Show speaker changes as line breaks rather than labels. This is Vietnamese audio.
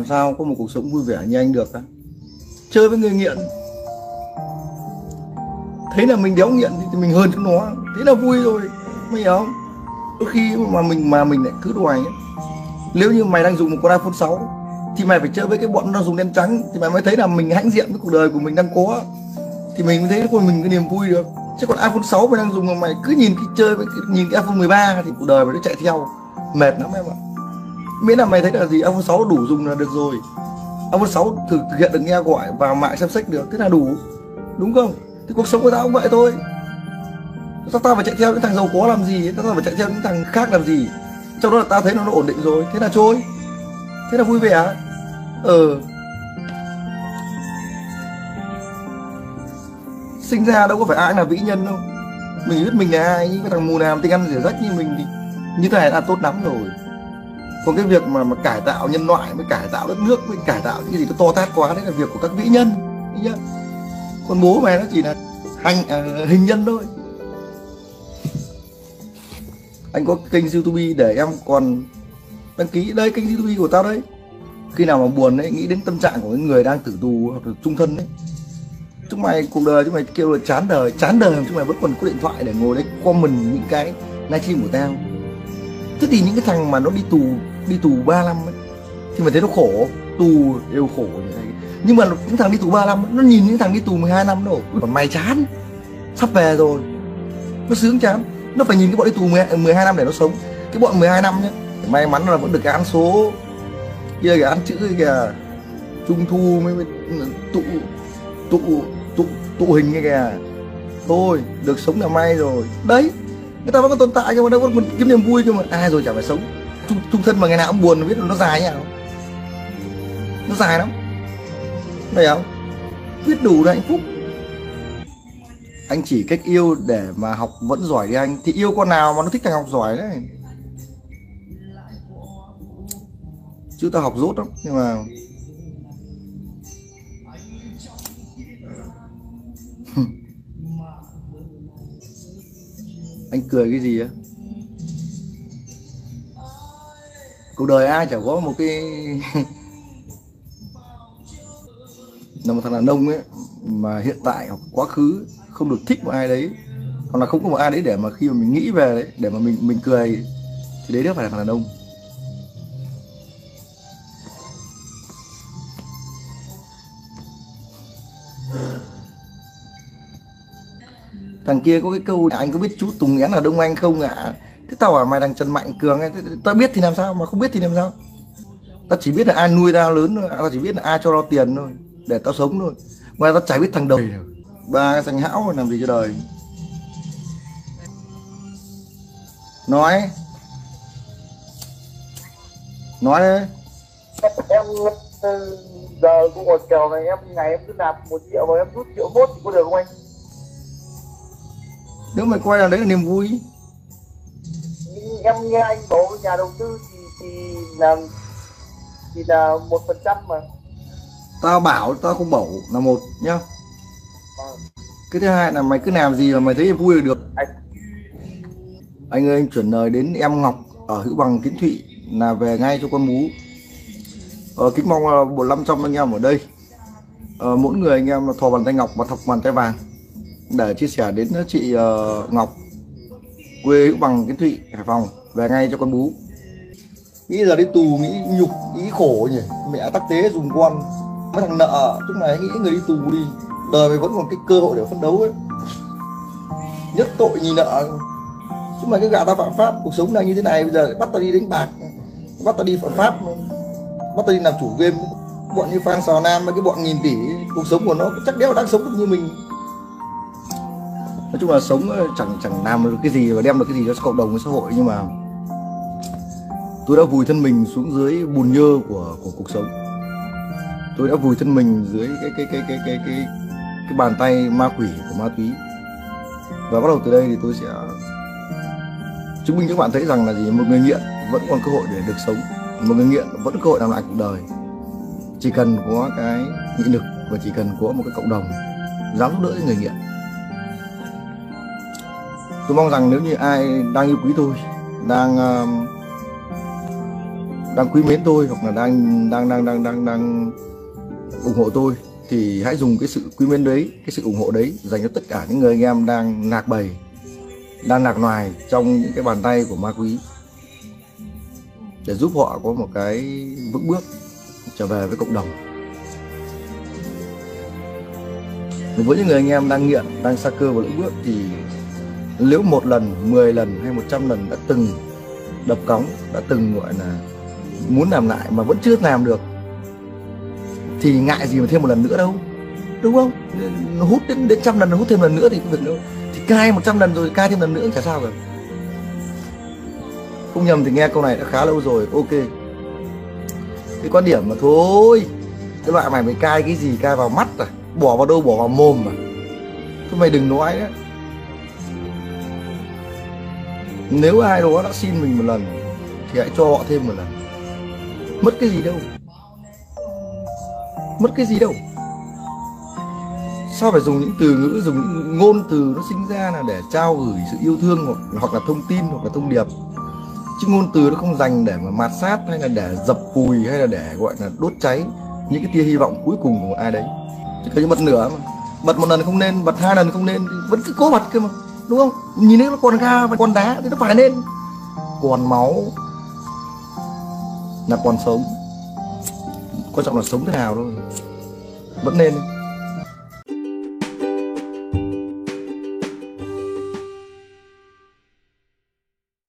làm sao có một cuộc sống vui vẻ như anh được á. Chơi với người nghiện. Thấy là mình đéo nghiện thì mình hơn chúng nó. Thế là vui rồi, mày hiểu không? Đôi khi mà mình mà mình lại cứ đùa ấy. Nếu như mày đang dùng một con iPhone 6 thì mày phải chơi với cái bọn nó dùng đen trắng thì mày mới thấy là mình hãnh diện với cuộc đời của mình đang có. Thì mình mới thấy của mình cái niềm vui được. Chứ còn iPhone 6 mày đang dùng mà mày cứ nhìn cái chơi với nhìn cái iPhone 13 thì cuộc đời mày nó chạy theo. Mệt lắm em ạ miễn là mày thấy là gì? iPhone 6 đủ dùng là được rồi. iPhone 6 thực, hiện được nghe gọi và mạng xem sách được thế là đủ. Đúng không? Thì cuộc sống của tao cũng vậy thôi. Sao tao phải chạy theo những thằng giàu có làm gì? Tao phải chạy theo những thằng khác làm gì? Trong đó là tao thấy nó, nó ổn định rồi. Thế là trôi. Thế là vui vẻ. Ờ. Sinh ra đâu có phải ai là vĩ nhân đâu. Mình biết mình là ai những cái thằng mù làm tiếng ăn rửa rách như mình thì như thế này là tốt lắm rồi còn cái việc mà mà cải tạo nhân loại mới cải tạo đất nước mới cải tạo những cái gì nó to tát quá đấy là việc của các vĩ nhân nhá còn bố mày nó chỉ là hành à, hình nhân thôi. Anh có kênh youtube để em còn đăng ký đây kênh youtube của tao đấy khi nào mà buồn đấy nghĩ đến tâm trạng của những người đang tử tù hoặc là trung thân đấy chúng mày cuộc đời chúng mày kêu là chán đời chán đời chúng mày vẫn còn có điện thoại để ngồi đấy comment những cái livestream của tao thế thì những cái thằng mà nó đi tù đi tù 3 năm ấy thì mình thấy nó khổ tù đều khổ như thế. Nhưng mà những thằng đi tù 3 năm nó nhìn những thằng đi tù 12 năm đâu còn mày chán sắp về rồi. Nó sướng chán nó phải nhìn cái bọn đi tù 12, 12 năm để nó sống. Cái bọn 12 năm nhá may mắn là vẫn được cái án số kia cái án chữ kìa trung thu mới, mới ừ, tụ tụ tụ tụ hình kìa. Thôi được sống là may rồi. Đấy người ta vẫn còn tồn tại nhưng mà đâu có kiếm niềm vui cơ mà. Ai rồi chả phải sống. Trung, trung thân mà ngày nào cũng buồn biết là nó dài như nào nó dài lắm. Đây không? Biết đủ là hạnh phúc. Anh chỉ cách yêu để mà học vẫn giỏi đi anh. Thì yêu con nào mà nó thích thằng học giỏi đấy? Chứ tao học rốt lắm nhưng mà anh cười cái gì á? Cuộc đời ai chả có một cái là một thằng đàn ông ấy mà hiện tại hoặc quá khứ không được thích một ai đấy, hoặc là không có một ai đấy để mà khi mà mình nghĩ về đấy, để mà mình mình cười, thì đấy đó phải là thằng đàn ông. Thằng kia có cái câu anh có biết chú Tùng Én ở Đông Anh không ạ? À? thế tao bảo mày thằng Trần Mạnh Cường ấy tao biết thì làm sao? Mà không biết thì làm sao? Tao chỉ biết là ai nuôi tao lớn thôi tao chỉ biết là ai cho tao tiền thôi để tao sống thôi. Ngoài tao chả biết thằng đời ba cái thằng hão làm gì cho đời. Nói. Nói đấy
em giờ cũng ngồi kèo này em ngày em cứ nạp một triệu và em rút triệu mốt thì có được không anh
nếu mày quay là đấy là niềm vui.
Em nghe anh bảo nhà đầu tư thì thì là thì là một phần trăm mà.
Tao bảo tao không bảo là một nhá. Cái thứ hai là mày cứ làm gì mà mày thấy vui là được.
Anh
anh ơi anh chuyển lời đến em Ngọc ở Hữu Bằng Kiến Thụy là về ngay cho con bú. Ờ, kính mong uh, một năm trăm anh em ở đây. Ờ, mỗi người anh em là thò bàn tay ngọc và thọc bàn tay vàng để chia sẻ đến chị uh, Ngọc quê Hữu Bằng Kiến Thụy Hải Phòng về ngay cho con bú. Nghĩ giờ đi tù nghĩ nhục nghĩ khổ nhỉ? Mẹ tắc tế dùng con mấy thằng nợ. Lúc này nghĩ người đi tù đi đời mày vẫn còn cái cơ hội để phấn đấu ấy. Nhất tội nhì nợ. Chứ mày cứ gà tao phạm pháp cuộc sống đang như thế này bây giờ bắt tao đi đánh bạc bắt tao đi phạm pháp bắt tao đi làm chủ game. Bọn như Phan Sò Nam mấy cái bọn nghìn tỷ cuộc sống của nó chắc đéo đang sống được như mình nói chung là sống ờ, chẳng chẳng làm được cái gì và đem được cái gì cho cộng đồng với xã hội. Nhưng mà tôi đã vùi thân mình xuống dưới bùn nhơ của của cuộc sống. Tôi đã vùi thân mình dưới cái cái cái cái cái cái cái bàn tay ma quỷ của ma túy. Và bắt đầu từ đây thì tôi sẽ chứng minh cho các bạn thấy rằng là gì? Một người nghiện vẫn còn cơ hội để được sống. Một người nghiện vẫn có cơ hội làm lại cuộc đời. Chỉ cần có cái nghị lực và chỉ cần có một cái cộng đồng dám giúp đỡ người nghiện tôi mong rằng nếu như ai đang yêu quý tôi đang uh, đang quý mến tôi hoặc là đang đang đang đang đang đang ủng hộ tôi thì hãy dùng cái sự quý mến đấy cái sự ủng hộ đấy dành cho tất cả những người anh em đang nạc bầy đang nạc ngoài trong những cái bàn tay của ma quý. Để giúp họ có một cái vững bước trở về với cộng đồng. Với những người anh em đang nghiện đang xa cơ và lưỡng bước thì nếu một lần 10 lần hay 100 lần đã từng đập cống, đã từng gọi là muốn làm lại mà vẫn chưa làm được thì ngại gì mà thêm một lần nữa đâu đúng không? Hút đến đến trăm lần hút thêm lần nữa thì không việc đâu. Thì cai 100 lần rồi cai thêm lần nữa chả sao cả. Không nhầm thì nghe câu này đã khá lâu rồi ok. Cái quan điểm mà thôi cái loại mày mày cai cái gì cai vào mắt à bỏ vào đâu bỏ vào mồm à. Thôi mày đừng nói đấy nếu ai đó đã xin mình một lần thì hãy cho họ thêm một lần. Mất cái gì đâu. Mất cái gì đâu. Sao phải dùng những từ ngữ dùng những ngôn từ nó sinh ra là để trao gửi sự yêu thương hoặc, hoặc là thông tin hoặc là thông điệp? Chứ ngôn từ nó không dành để mà mạt sát hay là để dập cùi hay là để gọi là đốt cháy những cái tia hy vọng cuối cùng của ai đấy. Chứ cứ như bật nửa mà. Bật một lần không nên bật hai lần không nên vẫn cứ cố bật cơ mà đúng không? Nhìn thấy nó còn ga và còn đá thì nó phải nên còn máu là còn sống. Quan trọng là sống thế nào thôi. Vẫn nên.